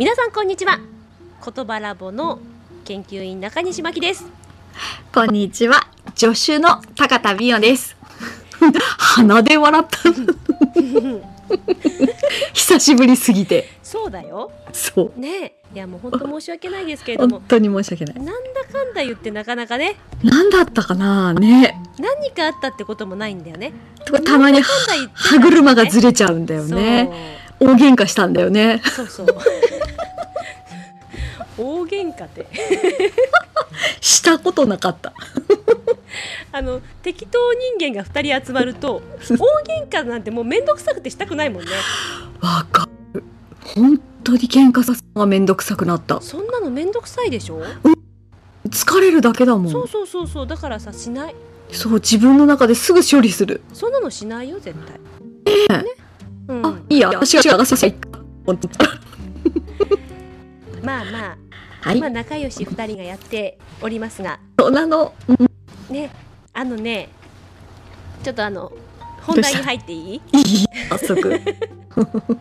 皆さんこんにちは言葉ラボの研究員中西真希ですこんにちは。助手の高田美代です。鼻で笑った。久しぶりすぎて。そうだよそう。ねえいやもう本当申し訳ないですけれども本当に申し訳ない。なんだかんだ言ってなかなかね何だったかな？ね。何かあったってこともないんだよねたまに歯車がずれちゃうんだよね。大喧嘩したんだよね。そうそう大喧嘩ってしたことなかった。あの適当人間が2人集まると大喧嘩なんてもう面倒くさくてしたくないもんねわかる。本当に喧嘩させるのがめんどくさくなった。そんなの面倒くさいでしょ、疲れるだけだもん。そうそうそうそうだからさしないそう、自分の中ですぐ処理する。そんなのしないよ絶対ねうん、あ、いいや。私が流させいまあまあ、はいまあ。仲良し2人がやっておりますが。そうなの。ね。あのね。ちょっとあの本題に入っていい？いい？早速。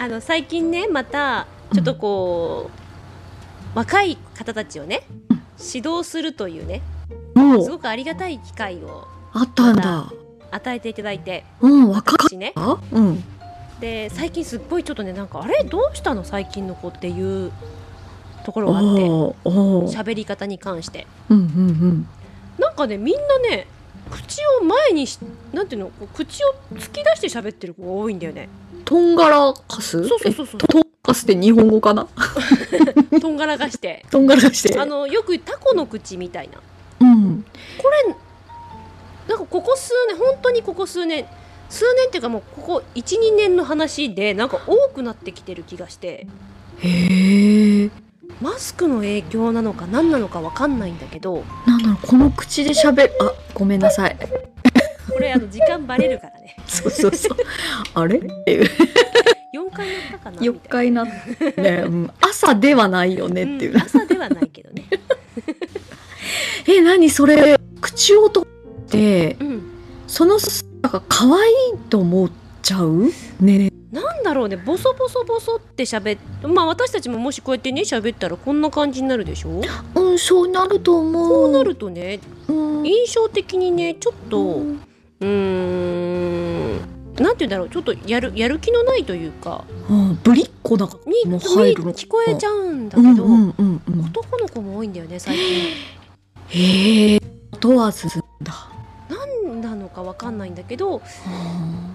あの最近ねまたちょっとこう、若い方たちをねうん。指導するというね。もう、すごくありがたい機会を。あったんだ。与えていただいて。うん、若かっ私ね。たうん。で最近すっごいちょっとねなんかあれどうしたの最近の子っていうところがあって。喋り方に関して。うんうんうん。なんかねみんなね口を前にしなんていうの口を突き出して喋ってる子が多いんだよね。とんがらかす？そうそうそうそう。えとんかすって日本語かな？とんがらがして。とんがらかして。あのよくタコの口みたいな。うん。これなんかここ数年本当にここ数年数年っていうかもうここ12年の話でなんか多くなってきてる気がしてへえ。マスクの影響なのか何なのかわかんないんだけどなんだろう、この口で喋る。あ、ごめんなさい。これあの時間バレるからね そうそうそう。あれ？っていう。4回やったかな？み4たい回なって、ねうん朝ではないよねな、っていう。うん朝ではないけどね え、何それ、口音うんそのなんか可愛いと思っちゃう？ねね。なんだろうねボソボソボソって喋っまあ私たちももしこうやってね喋ったらこんな感じになるでしょ？うん、そうなると思う。こうなるとねうん。印象的にねちょっとうんなんて言うんだろうちょっとやるやる気のないというかうんぶりっ子なにもう入るのに聞こえちゃうんだけど、うんうんうんうん。男の子も多いんだよね最近へえ。問わずだ。何なのかわかんないんだけど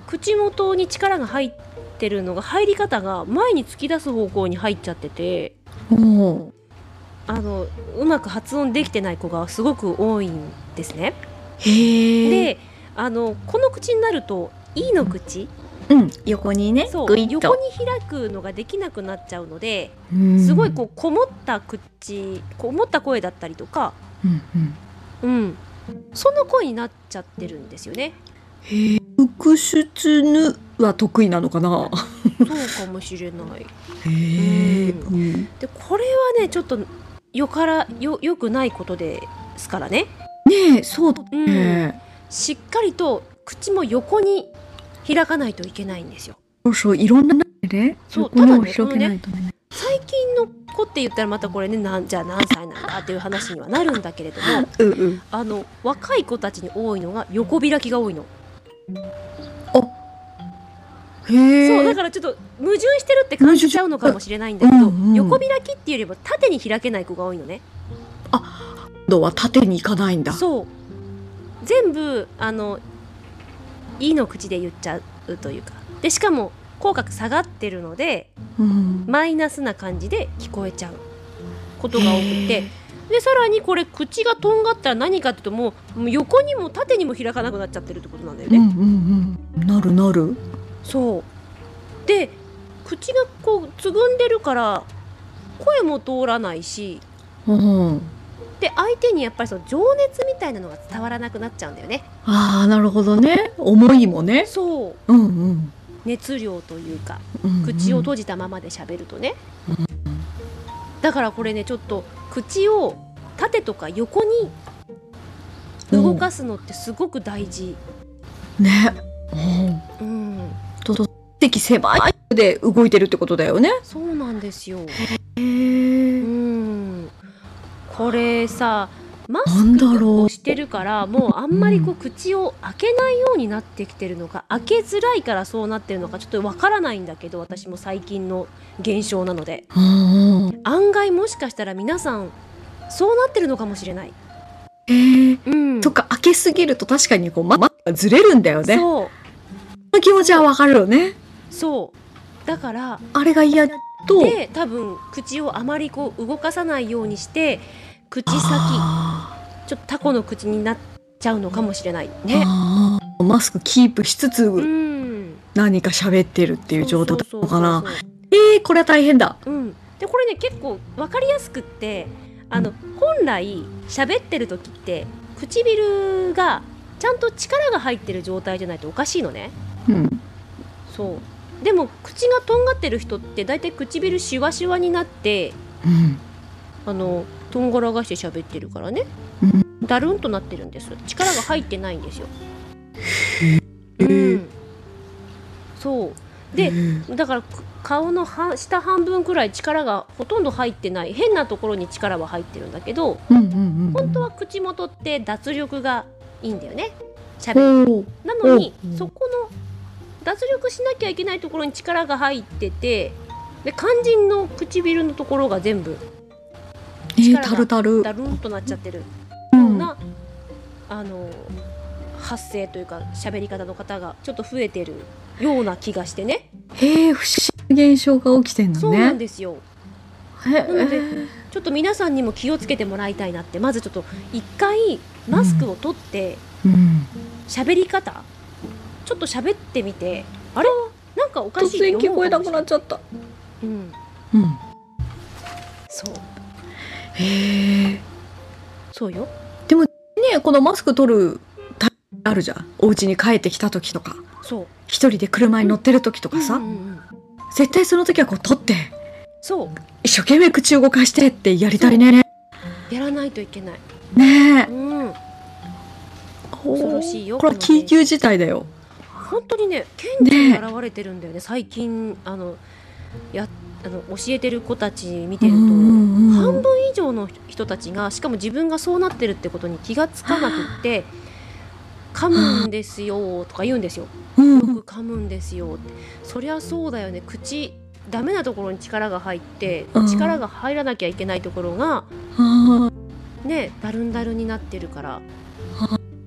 口元に力が入ってるのが入り方が前に突き出す方向に入っちゃってておあのうまく発音できてない子がすごく多いんですね。であのこの口になると「い」の口？うん、横にね。横に開くのができなくなっちゃうのでうん。すごいこうこもった口こもった声だったりとか、うんうん。うん、その声になっちゃってるんですよね。へえ。複出ぬは得意なのかな？そうかもしれない。へえ。ううん。でこれはねちょっとよからよよくないことですからね、ねえ、そうだうんね。しっかりと口も横に開かないといけないんですよ。そうそう、いろんなね。そうただね広げないとね。最近の子って言ったらまたこれねなんじゃあ何歳なんだっていう話にはなるんだけれども うんうん。あの若い子たちに多いのが横開きが多いの。へえ。そうだからちょっと矛盾してるって感じちゃうのかもしれないんだけど、うんうん横開きっていうよりも縦に開けない子が多いのね。今度は縦に行かないんだ。そう全部あの「い」の口で言っちゃうというかでしかも口角下がってるのでうん。マイナスな感じで聞こえちゃうことが多くてへでさらにこれ口がとんがったら何かっていうともうもう横にも縦にも開かなくなっちゃってるってことなんだよね。うんうんうん。なるなる。そうで口がこうつぐんでるから声も通らないしうん。で相手にやっぱりその情熱みたいなのが伝わらなくなっちゃうんだよねああ、なるほどね。思いもね。そううんうん。熱量というかうんうん口を閉じたままで喋るとね、うんだからこれねちょっと口を縦とか横に動かすのってすごく大事、ね。うん。うん、と、席狭いで動いてるってことだよね。そうなんですよ。へうえ。ん。これさ、マスクをしてるから、もうあんまりこう口を開けないようになってきてるのか、開けづらいからそうなってるのか、ちょっとわからないんだけど、私も最近の現象なので。案外もしかしたら皆さん、そうなってるのかもしれない。へえ。うん。とか開けすぎると確かにこうままがずれるんだよね。そそう。の気持ちはわかるよね。そう。だから、あれが嫌だと。で多分口をあまりこう動かさないようにして口先あちょっとタコの口になっちゃうのかもしれないーね。マスクキープしつつうん。何か喋ってるっていう状態なのかなえー、これは大変だそう。うん。でこれね結構わかりやすくってあの、本来喋ってる時って唇がちゃんと力が入ってる状態じゃないとおかしいのね。うんそう。でも口がとんがってる人って大体唇シワシワになってうんあのとんがらがして喋ってるからね、うだるんとなってるんです。力が入ってないんですよ、へうーん、そう。でうんだからく顔のは下半分くらい力がほとんど入ってない。変なところに力は入ってるんだけど本当は口元って脱力がいいんだよね。喋るなのにうん。そこの脱力しなきゃいけないところに力が入っててで肝心の唇のところが全部えー、力がタルタル。だるんとなっちゃってる。うん。な、あの発声というか喋り方の方がちょっと増えてるような気がしてね。へえ不思議な現象が起きてんのね。そうなんですよ。へなのでえちょっと皆さんにも気をつけてもらいたいなって。まずちょっと一回マスクを取ってうん。喋り方ちょっと喋ってみて。あれ？なんかおかし突いって然聞こえなく思うかもしれなないっちゃった。うん。うん。そうへえそうよ。ねこのマスク取るあるじゃん。お家に帰ってきた時とか。そう。一人で車に乗ってる時とかさ、うんうんうん。絶対その時はこう取って。そう。一生懸命口動かしてってやりたいね。やらないといけない。ねえ。うん。恐ろしいよこれは緊急事態だよ。本当にね顕著に現れてるんだよね。最近あのやあの教えてる子たち見てると、半分以上の人たちがしかも自分がそうなってるってことに気がつかなくって噛むんですよとか言うんですよ。うん。よく噛むんですよって。そりゃそうだよね。口ダメなところに力が入ってうん。力が入らなきゃいけないところがあ。ねだるんだるんになってるから。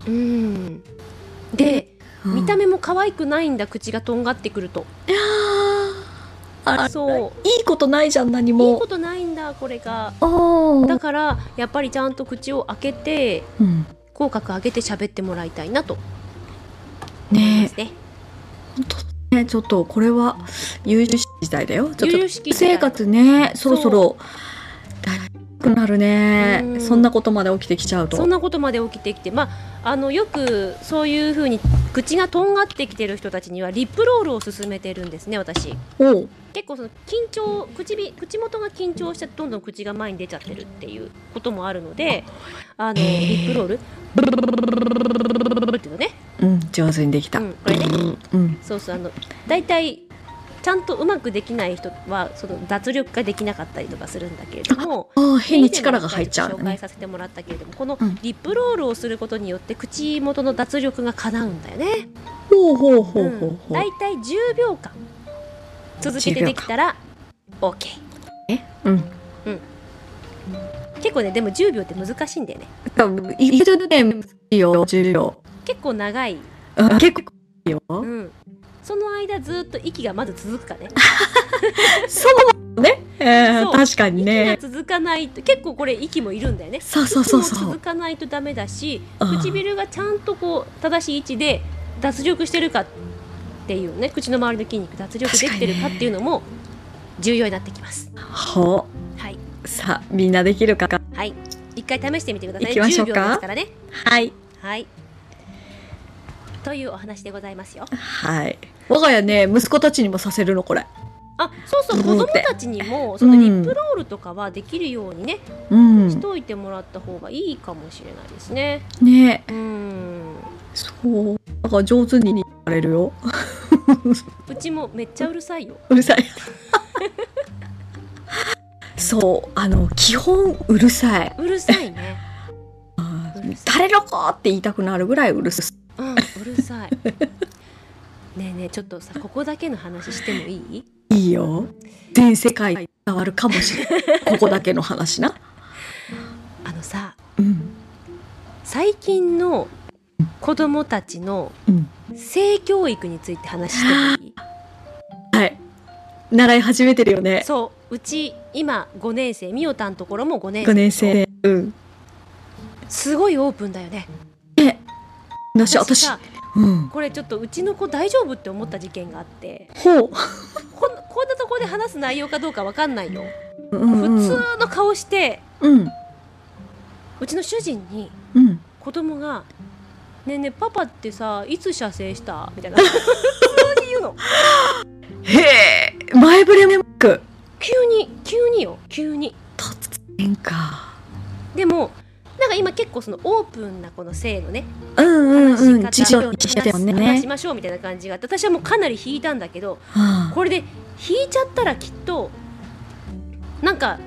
うん。でー見た目も可愛くないんだ口がとんがってくると あそう。いいことないじゃん何いいもことないんだこれが。あだからやっぱりちゃんと口を開けてうん。口角上げて喋ってもらいたいなと。ねますね。本当ねちょっとこれは有識時代だよ。ちょっと生活ねそろそろくなるね。うん。そんなことまで起きてきちゃうと。そんなことまで起きてきてまああのよくそういうふうに口がとんがってきてる人たちにはリップロールを勧めてるんですね私。結構その緊張口び口元が緊張してどんどん口が前に出ちゃってるっていうこともあるのであのリップロール。ブルブルブルブルブルブルブルブルブルっていうのねうん。上手にできた。うんこれね。うん。そうそうあの大体ちゃんとうまくできない人はその脱力ができなかったりとかするんだけれどもああ変に力が入っちゃう紹介ねさせてもらったけれどもこのうんリップロールをすることによって口元の脱力が叶うんだよね。ほうほうほうほうう。ん。ほう大体10秒間続けてできたら OK え？うん。結構ねでも10秒って難しいんだよね。意外とね難しいよ10秒。結構長い、うん結構いいよ。うん、その間ずっと息がまず続くかね。そうね。えー確かに息がね続かないと結構これ息もいるんだよね。そうそうそう息もそう続かないとダメだしうん。唇がちゃんとこう正しい位置で脱力してるかっていうね口の周りの筋肉脱力できてるかっていうのも重要になってきます。ほはい。うさあみんなできるかはい。一回試してみてください。行きましょうか。10秒ですからね。はい。はいというお話でございますよ。はい。我が家ね息子たちにもさせるのこれ。あそうそう子供たちにもそのリップロールとかはできるようにね、うん。しといてもらった方がいいかもしれないですね。ね。うん。そう。だから上手にやれるよ。うちもめっちゃうるさいよ。うるさい。そう。あの基本うるさい。うるさいね。誰の子？って言いたくなるぐらいうるさいうんうるさい。ねえねえちょっとさここだけの話してもいい？いいよ。全世界に伝わるかもしれないここだけの話な。あのさうん。最近の子供たちのうん。性教育について話してもいい？はい。習い始めてるよね。そう。うち今5年生。みおたんところも5年5年生。うん。すごいオープンだよね私私さうん。これちょっとうちの子大丈夫って思った事件があって。ほう。こんこんなところで話す内容かどうかわかんないよ、うんうん。普通の顔してうん。うちの主人にうん。子供が「ねえねえパパってさいつ射精した?」みたいな。普通に言うの。へえ。前触れもなく。急に急によ。急に。突然か。でもなんか今結構そのオープンなこの性のねうんうんうん。話し方にしてたよ話ねしましょうみたいな感じがあって私はもうかなり引いたんだけどはあ。これで引いちゃったらきっとなんか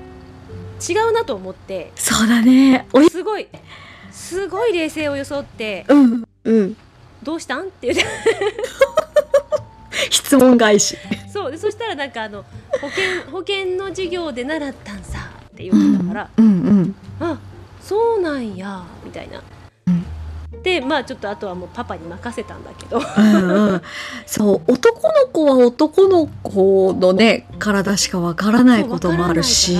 違うなと思ってそうだね。すごいすごい冷静を装ってうんうん「どうしたん?」って言って質問返し。そう。でそしたらなんかあの保険保険の授業で習ったんさって言ってたから、うんうん。あそうなんやみたいな。うん。でまあちょっとあとはもうパパに任せたんだけど。うんうん。そう男の子は男の子のね体しかわからないこともあるし。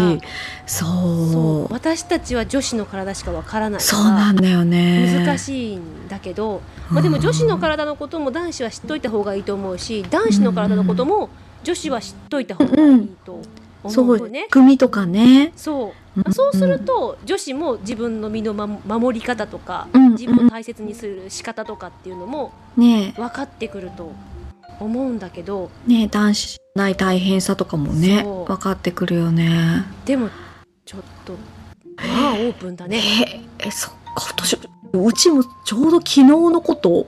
そう。私たちは女子の体しかわからないかそうならんだよね。難しいんだけど、まあ、でも女子の体のことも男子は知っといた方がいいと思うし男子の体のことも女子は知っといた方がいいとそう思うね。組とかね。そうそうすると女子も自分の身のま守り方とかうん。自分を大切にする仕方とかっていうのもね分かってくると思うんだけどね男子ない大変さとかもね分かってくるよね。でもちょっとまあオープンだね。ええそっか私うちもちょうど昨日のこと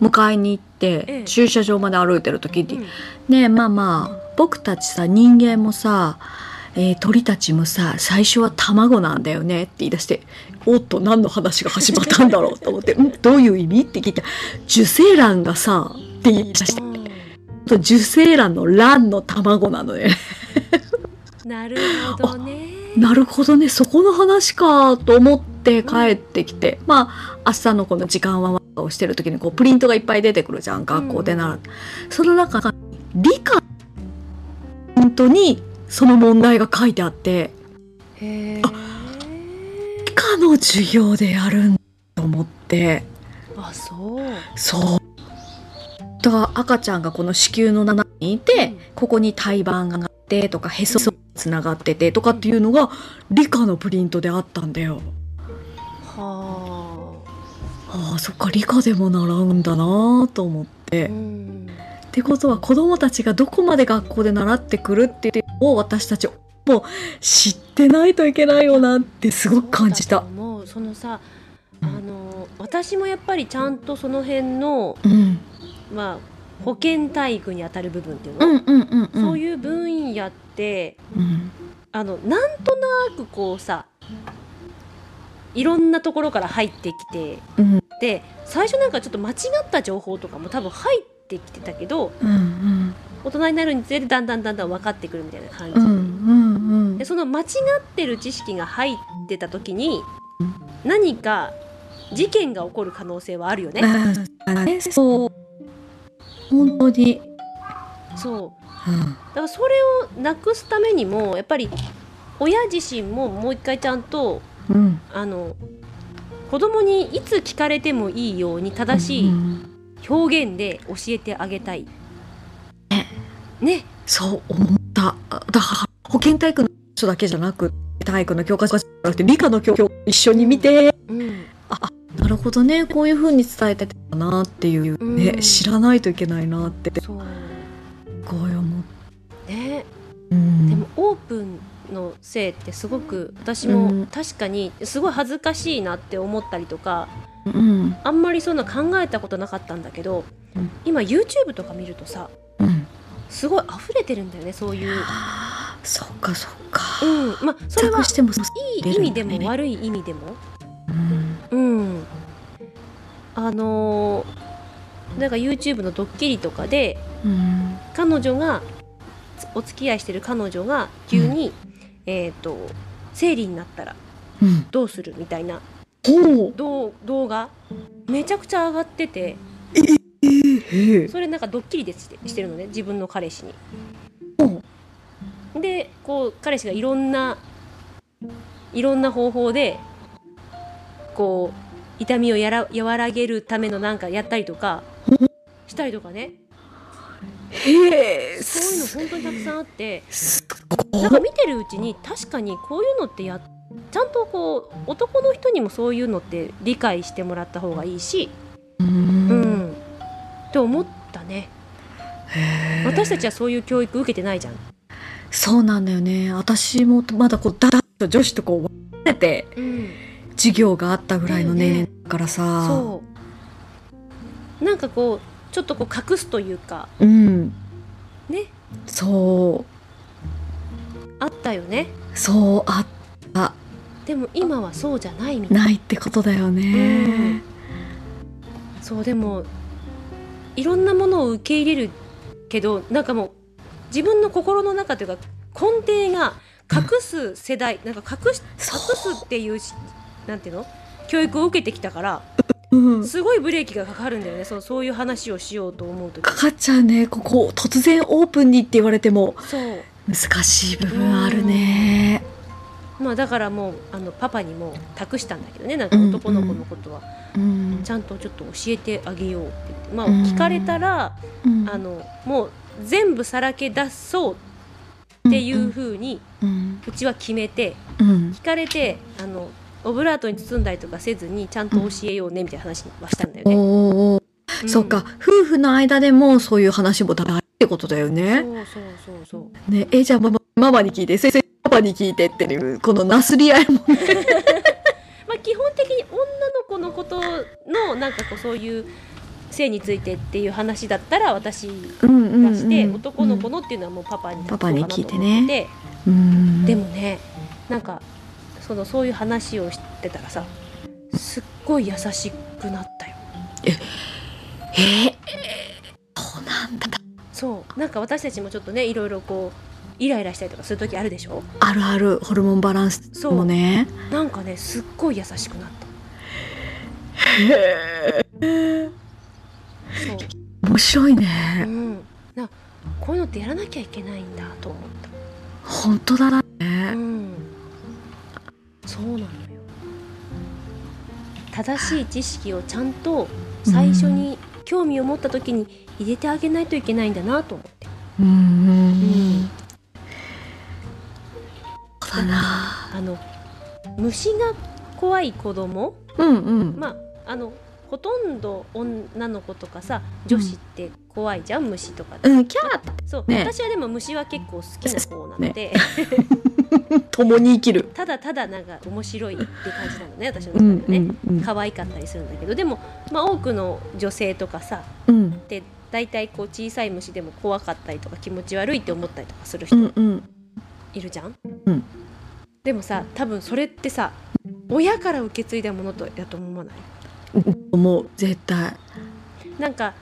迎えに行って、ええ。駐車場まで歩いてる時えに、ねえまあまあ僕たちさ人間もさ、えー鳥たちもさ最初は卵なんだよねって言い出しておっと何の話が始まったんだろうと思って「んどういう意味?」って聞いたら「受精卵がさ」って言い出してうん受精卵の卵の卵なのね。なるほどね。なるほどねそこの話かと思って帰ってきて、まあ明日のこの時間はをしてる時にこうプリントがいっぱい出てくるじゃん学校でなら、その中に理科本当にその問題が書いてあってへえ。理科の授業でやるんだと思ってあそう。そうだから赤ちゃんがこの子宮の中にいて、うんここに胎盤があってとかへそつながっててとかっていうのが理科のプリントであったんだよ。はああそっか理科でも習うんだなと思っあ。て。うん。ってことは子どもたちがどこまで学校で習ってくるっていうのを私たちも知ってないといけないよなってすごく感じた。そうだと。思うそのさあの私もやっぱりちゃんとその辺のうん、まあ保健体育にあたる部分っていうの、うんうんうんうん。そういう分野ってうん。あのなんとなくこうさいろんなところから入ってきてうん。で最初なんかちょっと間違った情報とかも多分入ってきてたけどうん大人になるにつれてだんだんだんだん分かってくるみたいな感じ、うんうんうん。でその間違ってる知識が入ってた時にうん何か事件が起こる可能性はあるよね。う。んそう。本当に、そう。うん。だからそれをなくすためにもやっぱり親自身ももう一回ちゃんとうん、あの子供にいつ聞かれてもいいように正しいうん表現で教えてあげたい。ね。そう思った。だから保健体育の書だけじゃなく体育の教科書じゃなくて理科の教科書一緒に見て。うん。なるほどね。こういう風に伝えてたなっていう。ね、うん。知らないといけないなって。すそう。ごい思っね。うん。でもオープンのせいってすごく私もうん。確かにすごい恥ずかしいなって思ったりとかうん。あんまりそんな考えたことなかったんだけど、うん。今 YouTube とか見るとさうん。すごい溢れてるんだよねそういう、そっかそっか。うん、まあそれはいい意味でも悪い意味でも。うん。うん。あのーなんか YouTube のドッキリとかでうん。彼女がお付き合いしてる彼女が急に、えっ、と生理になったらうん。どうするみたいな動動画？めちゃくちゃ上がってて。それなんかドッキリでしてしてるのね自分の彼氏に。ほでこう彼氏がいろんないろんな方法でこう痛みをやら和らげるためのなんかやったりとかしたりとかね。へえそういうの本当にたくさんあって。なんか見てるうちに確かにこういうのってやちゃんとこう男の人にもそういうのって理解してもらった方がいいし、ううん。ん、って思ったね。私たちはそういう教育受けてないじゃん。そうなんだよね。私もまだこうだだっと女子とこう分れてうん、授業があったぐらいの年齢だからさ。そう。なんかこうちょっとこう隠すというか。うん。ね。そう。あったよね。そうあったでも今はそうじゃないみたいな。いってことだよね。そうでもいろんなものを受け入れるけどなんかもう自分の心の中というか根底が隠す世代、なんか隠し隠すっていうしなんていうの？教育を受けてきたからうん。すごいブレーキがかかるんだよね。そうそういう話をしようと思うとかかっちゃうね。ここ突然オープンにって言われても。難しい部分あるねまあだからもうあのパパにも託したんだけどね。なんか男の子のことは。うん。ちゃんとちょっと教えてあげようって。まあうん聞かれたらうん。あのもう全部さらけ出そうっていう風にうん。うちは決めてうん。聞かれてあのオブラートに包んだりとかせずにちゃんと教えようねみたいな話はしたんだよおね。うん。そっか。夫婦の間でもそういう話も大事ってことだよそうねそうそうそう。ね。えじゃあママママに聞いて。先生パパに聞いてっていうこのなすり合いもね。まあ基本的に女の子のことのなんかこうそういう性についてっていう話だったら私うんうんうんがして、男の子のっていうのはもうパパにパパに聞いてね。で。もねなんかそのそういう話をしてたらさすっごい優しくなったよ。えー、そうなんだ。そう。なんか私たちもちょっとねいろいろこうイライラしたりとかする時あるでしょ？あるある。ホルモンバランスそう。もねなんかねすっごい優しくなった。そう。面白いうねん。なこういうのってやらなきゃいけないんだと思っ本当だたね。うん。そうなのよ。正しい知識をちゃんと最初に興味を持った時に入れてあげないといけないんだなと思って。うん。うんあの虫が怖い子供？うんうん。まああのほとんど女の子とかさ女子って怖いじゃん、虫とかって。うん。キャーそう、ね。私はでも虫は結構好きな方なので、共に生きる。ただただなんか面白いって感じなのね私のうん中でね、うんうん可愛かったりするんだけど。でも、まあ、多くの女性とかさうん。って大体こう小さい虫でも怖かったりとか気持ち悪いって思ったりとかするう人んうん。いるじゃん、うんでもさ多分それってさ親から受け継いだものとやと思わない？思う絶対。なんか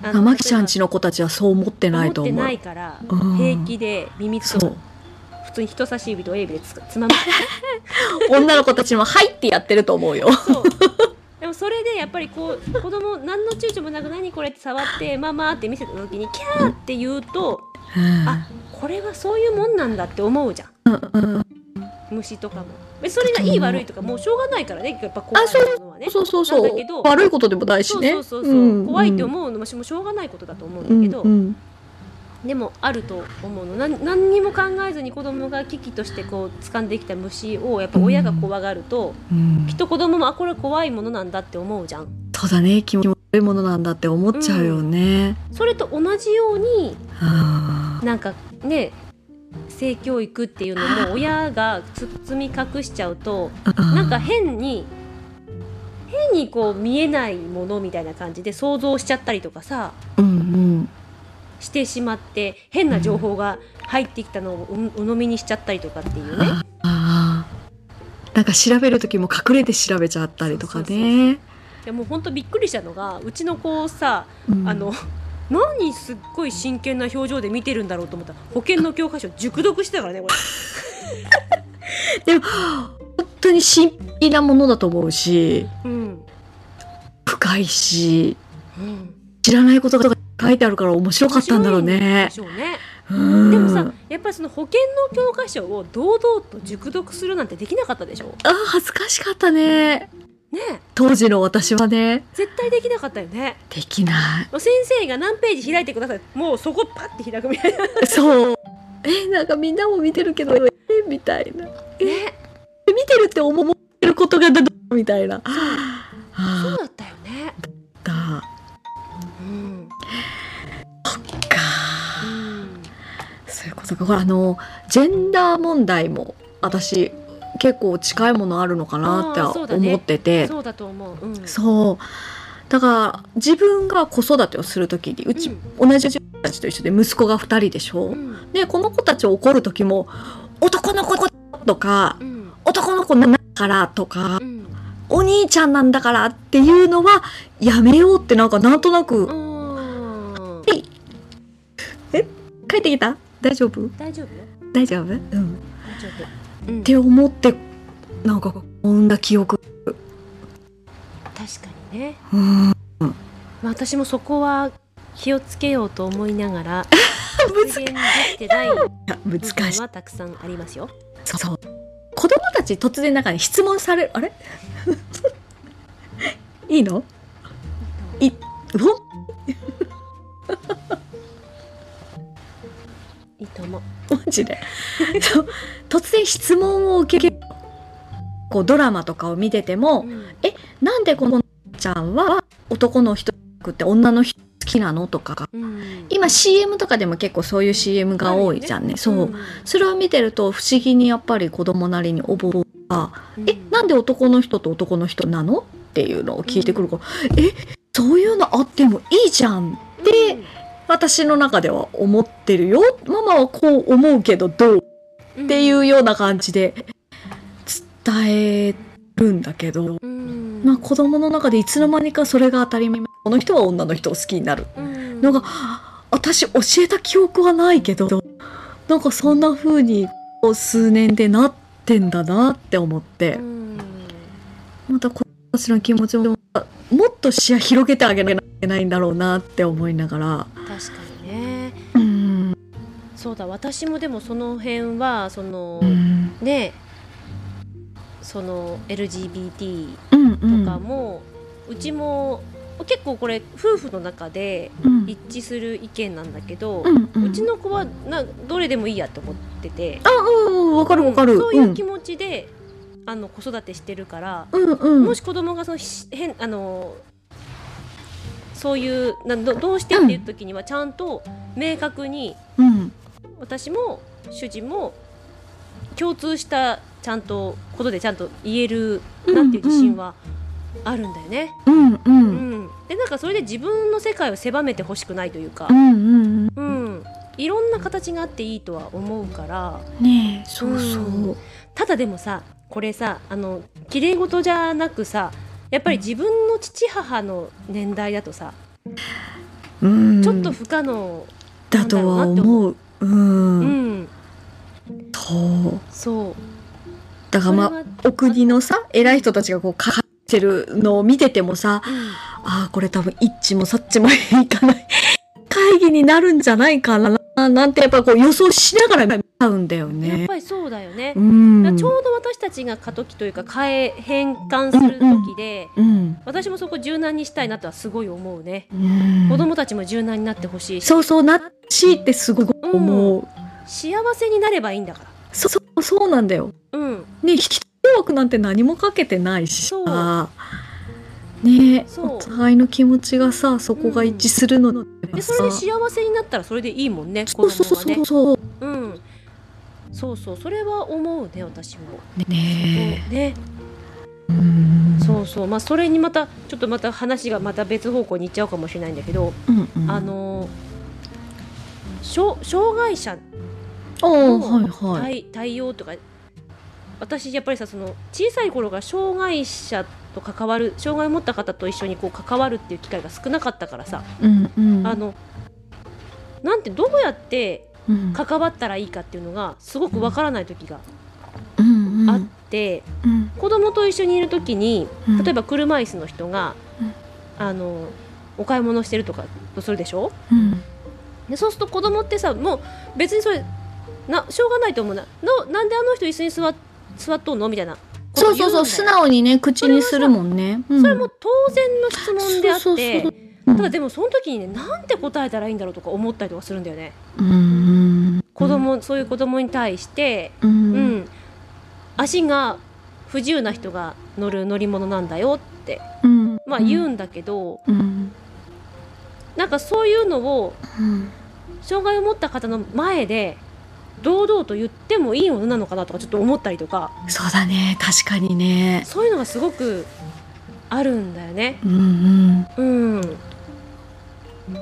あ玉木ちゃんちちの子たちはそう思ってないと思う。思ってないからうん。平気で耳とそう。普通に人差し指と親指でつかつまむ 女の子たちも「はい」ってやってると思うよ。でもそれでやっぱりこう子供何の躊躇もなく「何これ?」って触って「ママ」って見せた時に「キャー!」って言うとあこれはそういうもんなんだって思うじゃん。うんうん虫とかも。それがいい悪いとかもうしょうがないからねやっぱ怖いものはね。そうそうそう。だけど悪いことでもないしね。そうそうそう、ん。怖いって思うのもしもしょうがないことだと思うんだうんけど、うん。でもあると思うの。なん何にも考えずに子供が危機としてこう掴んできた虫をやっぱ親が怖がると、うん。きっと子供もあこれ怖いものなんだって思うじゃん。そうだね。気持ち悪いものなんだって思っちゃうよね、それと同じようにあなんかね性教育っていうのも 親が包み隠しちゃうとーなんか変に変にこう見えないものみたいな感じで想像しちゃったりとかさうんうん。してしまって変な情報が入ってきたのをう鵜呑みにしちゃったりとかっていうね。なんか調べる時も隠れて調べちゃったりとかね。でも本当びっくりしたのがうちの子さうん。あの何すっごい真剣な表情で見てるんだろうと思ったら保険の教科書熟読してたからねこれ。でも本当に神秘なものだと思うしうん深いしうん知らないことが書いてあるから面白かったんだろうでね。しょうね。うんでもさやっぱりその保険の教科書を堂々と熟読するなんてできなかったでしょあー恥ずかしかったね。ねえ当時の私はね絶対できなかったよねできない。先生が何ページ開いてくださいもうそこパッて開くみたいなねそう。えなんかみんなも見てるけどえみたいな。え見てるって思ってることがだみたいな。そうあだったよねあうんか。そういうことか。これあのジェンダー問題も私結構近いものあるのかなって思ってて。そうだと思う。うん。そう。だから自分が子育てをするときにうち、同じ子たちと一緒で息子が2人でしょ、うん。でこの子たちを怒る時も男の子とかうん。男の子なんだからとかうん。お兄ちゃんなんだからっていうのはやめようってなんかなんとなく。うん。帰ってきた？大丈夫？大丈夫？よ大丈夫？うん。大丈夫うん。って思ってなんか産んだ記憶。確かにね。うん。まあ私もそこは気をつけようと思いながら 実現できてない部分はたくさんありますよ。そうそう。子供たち突然中に質問されるあれ？いいの？いおいいと思う。マジで。突然質問を受けるこうドラマとかを見てても、うん。なんでこのちゃんは男の人って女の人好きなのとかうん。今 CM とかでも結構そういう CM が多いじゃんね。そう、ん。それを見てると不思議にやっぱり子供なりに覚えがうん。えなんで男の人と男の人なの？っていうのを聞いてくるから、えそういうのあってもいいじゃんって私の中では思ってるよ。ママはこう思うけどどう？うん。っていうような感じで伝えるんだけど、うん。まあ、子供の中でいつの間にかそれが当たり前。この人は女の人を好きになる。うん。のが私教えた記憶はないけどなんかそんな風に数年でなってんだなって思って。うん。またちの気持ちももっと視野広げてあげなきゃいけないんだろうなって思いながら。確かにね。うん。そうだ私もでもその辺はその、うん。ねその LGBT うんうとんかも、うちも結構これ夫婦の中でうん。一致する意見なんだけど、うんううんちの子はなどれでもいいやと思ってて。あうんうんわかるわかる。うんそういう気持ちで、あの子育てしてるから、うんうん。もし子供がそのし変あのそういうなどどうしてっていう時にはちゃんと明確にうん。私も主人も共通したちゃんとことでちゃんと言えるなっていう自信はあるんだよね。うんううん。んでなんかそれで自分の世界を狭めてほしくないというかう、んうん。うん、いろんな形があっていいとは思うからねえそうそう、うん。ただでもさこれさあの綺麗事じゃなくさやっぱり自分の父母の年代だとさ、うん。ちょっと不可能だとは思う。ううん。ん、そう。そう。だからまあお国のさ偉い人たちがこうかかってるのを見ててもさうん。ああこれ多分一致もそっちもいかない。会議になるんじゃないかななんてやっぱこう予想しながら見ちゃうんだよやっね。ぱりそうだよね。う。ん。ちょうど私たちが過渡期というか変え変換する時で、うん。私もそこ柔軟にしたいなとはすごい思うね。うん子供たちも柔軟になってほしいし。そうそうなっしってすごく思う、幸せになればいいんだから。そそうそうなんだよ。うん、ね人枠なんて何もかけてないしさ。ねお互いの気持ちがさそこが一致するのってでそれで幸せになったらそれでいいもんね子そうそうそうそう。うんそうそうそれは思うね私も。ねねそうそうまあそれにまたちょっとまた話がまた別方向に行っちゃうかもしれないんだけど、うんうん。あの障障害者の対対応とか私やっぱりさその小さい頃が障害者と関わる障害を持った方と一緒にこう関わるっていう機会が少なかったからさ、うんうん。あのなんてどうやってうん関わったらいいかっていうのがすごくわからない時があって、うん。子供と一緒にいる時にうん。例えば車椅子の人が、うん。あのお買い物してるとかとするでしょ？うん。でそうすると子供ってさもう別にそれなしょうがないと思う。なのなんであの人椅子に座っ座っとんの？みたいな。そうそうそう。素直にね口にするもんね。それも当然の質問であって。そうそうそうただでもその時にねなんて答えたらいいんだろうとか思ったりとかするんだよね。うん。子供、そういう子供に対してううん。ん、足が不自由な人が乗る乗り物なんだよってうん。まあ言うんだけど、うん。なんかそういうのをうん。障害を持った方の前で堂々と言ってもいいものなのかなとかちょっと思ったりとか。そうだね。確かにね。そういうのがすごくあるんだよね。うんうん。うん、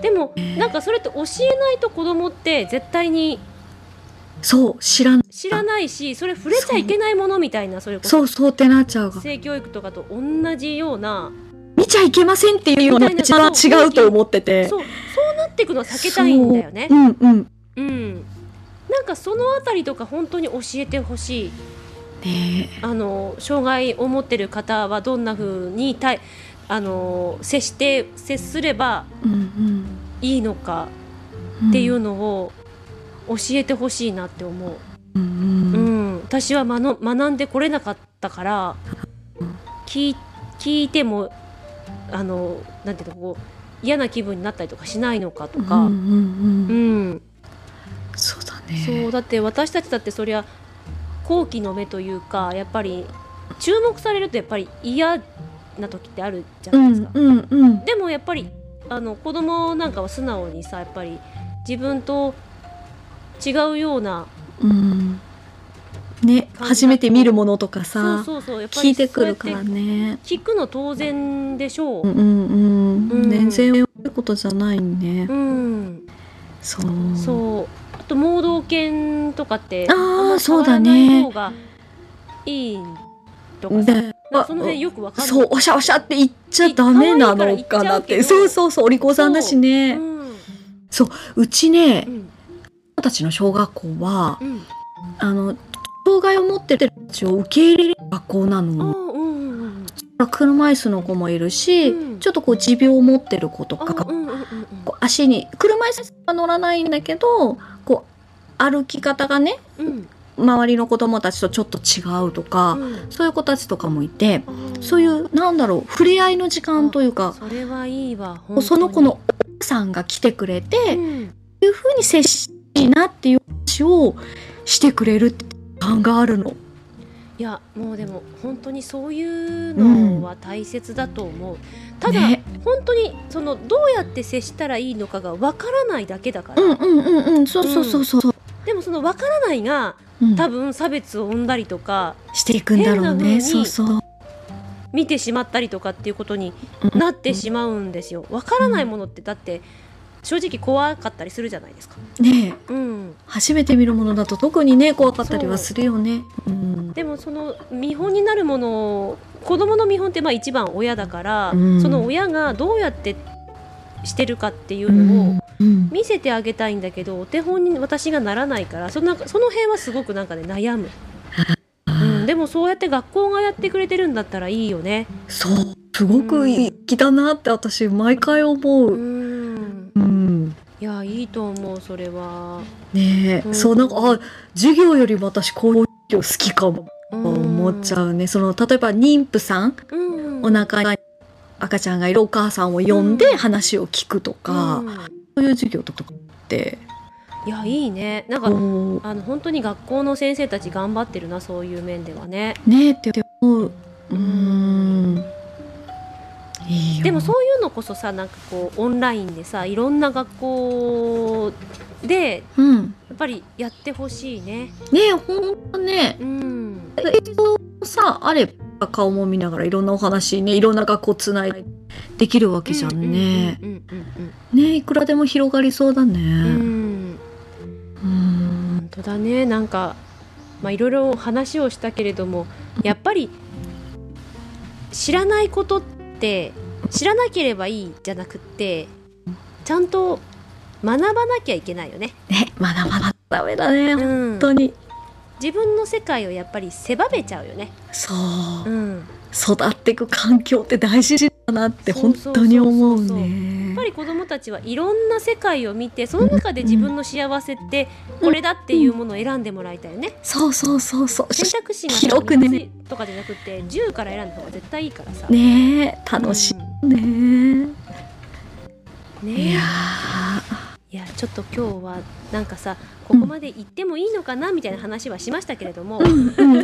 でもなんかそれって教えないと子供って絶対にそう知らん。知らないしそれ触れちゃいけないものみたいなそれこそ。うそうってなっちゃうが性教育とかと同じような見ちゃいけませんっていうの番違うと思ってて。そうそうなっていくのは避けたいんだよね。そ。ううんうん。うん、なんかそのあたりとか本当に教えてほしい。ねあの障害を持ってる方はどんな風に対あの接して接すればいいのかうんっていうのを教えてほしいなって思う。うんううん。ん、私は学学んでこれなかったから聞い聞いてもあのなんていうのこう嫌な気分になったりとかしないのかとか、うんうんううんん。そうだね。そうだって私たちだってそりゃ好奇の目というかやっぱり注目されるとやっぱり嫌な時ってあるじゃうないですか。んうんうん。でもやっぱりあの子供なんかは素直にさやっぱり自分と違うようなうん。ね初めて見るものとかそうさそうそうやっぱり聞いてくるからね。聞くの当然でしょう。うんうんうん。うん。全然悪いことじゃないね。うん、そう。そう。あと盲導犬とかってあーんまそうだねいいとかさ。でなんかその辺よくわかんない。そうおしゃおしゃって言っちゃダメなのかなって。そうそうそうお利口さんだしね。うん。うちねうん。子たちの小学校はうん。あの障害を持ってる人を受け入れる学校なあの車椅子の子もいるし、うん。ちょっとこう持病を持ってる子とあかーうんうんうん足に車椅子は乗らないんだけどこう歩き方がねうん周りの子供たちとちょっと違うとか、うん。そういう子たちとかもいてそういうなんだろう触れ合いの時間というかそれはいいわその子のお母さんが来てくれて、こうん。ういう風に接していいなっていう話をしてくれるって感があるの。いやもうでも本当にそういうのは大切だと思う、ただ、ね。本当にそのどうやって接したらいいのかがわからないだけだから、うんうんうんうん。そうそうそうそう。でもそのわからないがうん。多分差別を生んだりとかしていくんだろうね。にそうそう。見てしまったりとかっていうことにうん。なってしまうんですよ。わからないものってだって正直怖かったりするじゃないですか。ねえ。うん。初めて見るものだと特にね怖かったりはするよね。うん。でもその見本になるものを子供の見本ってまあ一番親だから、うん。その親がどうやってしてるかっていううのを見せてあげたいんだけどお手本に私がならないからそのその辺はすごくなんかね悩む、うん、でもそうやって学校がやってくれてるんだったらいいよね。そう。すごくいい。気だなって私毎回思う。う。ん。うん。いやいいと思うそれは。ねえ、うん。そうなんかあ授業よりも私こういう授業好きかも。うん。思っちゃうね。その例えば妊婦さんうん。お腹に赤ちゃんがいるお母さんを呼んで話を聞くとか、うん。そういう授業とかって。いやいいね。なんかこあの本当に学校の先生たち頑張ってるなそういう面ではね。うねえって思う。うーん。いいよ。でもそういうのこそさなんかこうオンラインでさいろんな学校でうん、やっぱりやってほしいね。ねえほんとね。うん。映像さあれ顔も見ながらいろんなお話ねいろんな学校つないできるわけじゃんね。ねいくらでも広がりそうだね。うん。うん。うん本当だね。なんかまあいろいろ話をしたけれどもやっぱり知らないことって知らなければいいじゃなくってちゃんと学ばなきゃいけないよね。ね学ばなダメだね、うん本当に。自分の世界をやっぱり狭めちゃうよね。そう、うん、育っていく環境って大事だなって本当に思うね。やっぱり子どもたちはいろんな世界を見てその中で自分の幸せってこれだっていうものを選んでもらいたいよね。そうそうそうそう。選択肢がさ広くね3つとかじゃなくて10から選んだ方が絶対いいからさ。ねえ楽しいね。うんねいやいやちょっと今日はなんかさここまで行ってもいいのかなみたいな話はしましたけれども、ーうん。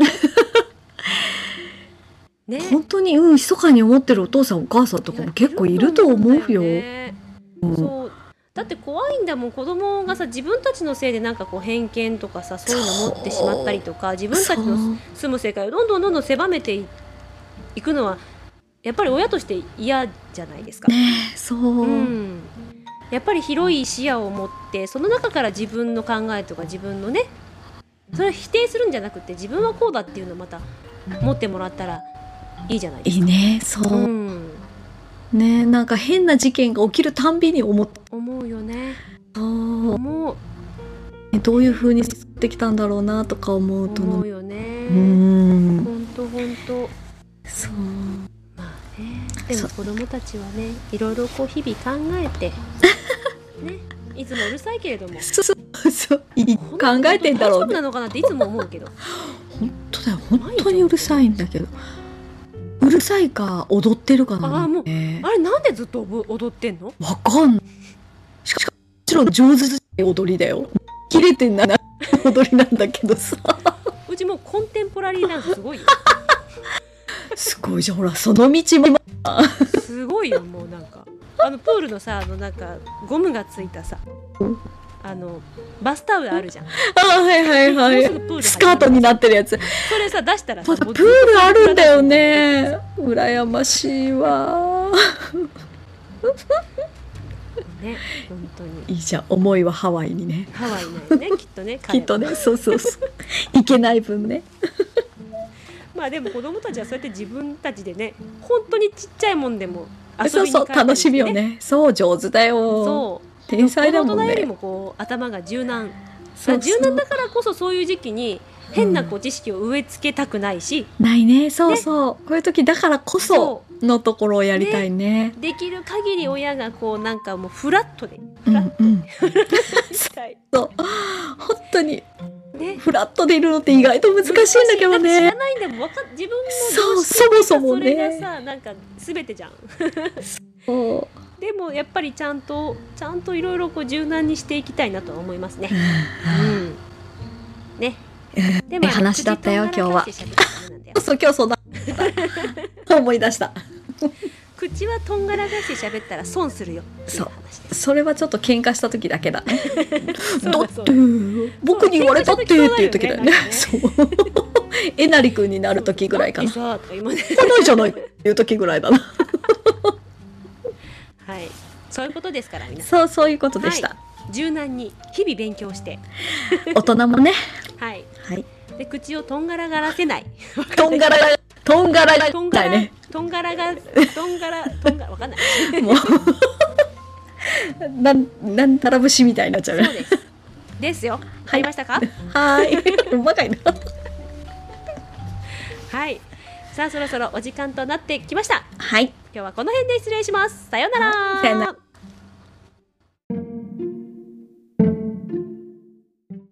ね。本当にうん密かに思ってるお父さんお母さんとかも結構いると思うよ。ね。うん。そう。だって怖いんだもん子供がさ自分たちのせいでなんかこう偏見とかさそういうの持ってしまったりとか自分たちの住む世界をどんどんどんどん狭めていいくのはやっぱり親として嫌じゃないですか。ねえそう、うん、やっぱり広い視野を持ってその中から自分の考えとか自分のねそれを否定するんじゃなくて自分はこうだっていうのをまた持ってもらったらいいじゃないですか。いいねそう、うん、ねえなんか変な事件が起きるたんびに思っ思うよね。そう思うどういう風に作ってきたんだろうなとか思うと思のうよね。うん本当本当。そう。でも子供たちはねいろいろこう日々考えて ねいつもうるさいけれども。そうそうそう。い考えてんだろうね。なのかなっていつも思うけど。本当だよ。本当にうるさいんだけど。うるさいか踊ってるかな。あーもうね。あれなんでずっと踊ってんの？わかんしかももちろん上手な踊りだよ。切れてんな。踊りなんだけどさ。うちもうコンテンポラリーダンスすごいよ。すごいじゃんほらその道も。すごいよもうなんか。あのプールのさあのなんかゴムがついたさあのバスタオルあるじゃん。あはいはいはい。スカートになってるやつ。それさ出したらさまプールあるんだよね。羨ましいわ。ね本当に。いいじゃん思いはハワイにね。ハワイないよねきっとねきっとねそうそうそう。いけない分ねまあでも子供たちはそうやって自分たちでね本当にちっちゃいもんでも遊そうそうびに帰ったり楽しみをしてね。そう上手だよ。そう。天才だもん大人よりねもこう頭が柔軟。そうそう。柔軟だからこそそういう時期に変なこう知識を植え付けたくないし、ないね。そうそう。こういう時だからこそそのところをやりたいね。できる限り親がこうなんかもうフラットで。うんフラットうんでしたい、そう。本当にね。フラットでいるのって意外と難しいんだけどだって知らねないんだもん。わか自分のそうそもそもね。それがさなんか全てじゃん。そでもやっぱりちゃんとちゃんといろいろこう柔軟にしていきたいなとは思いますね。ううん。ね。でいい話だったよ口とんがらかして喋っちゃダメなんだよ。そう今日そうだ 思い出した。口はとんがらかして喋ったら損するよ。そうそれはちょっと喧嘩した時だけだ。ねだって僕に言われたってっていう時だよね。そそう。えなりくんになる時ぐらいかな。来ないじゃないっていう時ぐらいだな。はい。そういうことですから皆さそうそういうことでした、ん柔軟に日々勉強して。大人もね。はい。はい。で口をとんがらがらせない。とんがらがとんがらがとんがら、だね。とんがらがとんがらとんがわかんない。もう なんなんたら節みたいになっちゃう。ねそうです。ですよ。入りましたか？はーい。うまかいな。はい。さあそろそろお時間となってきました。はい。今日はこの辺で失礼します。さようなら。さよなら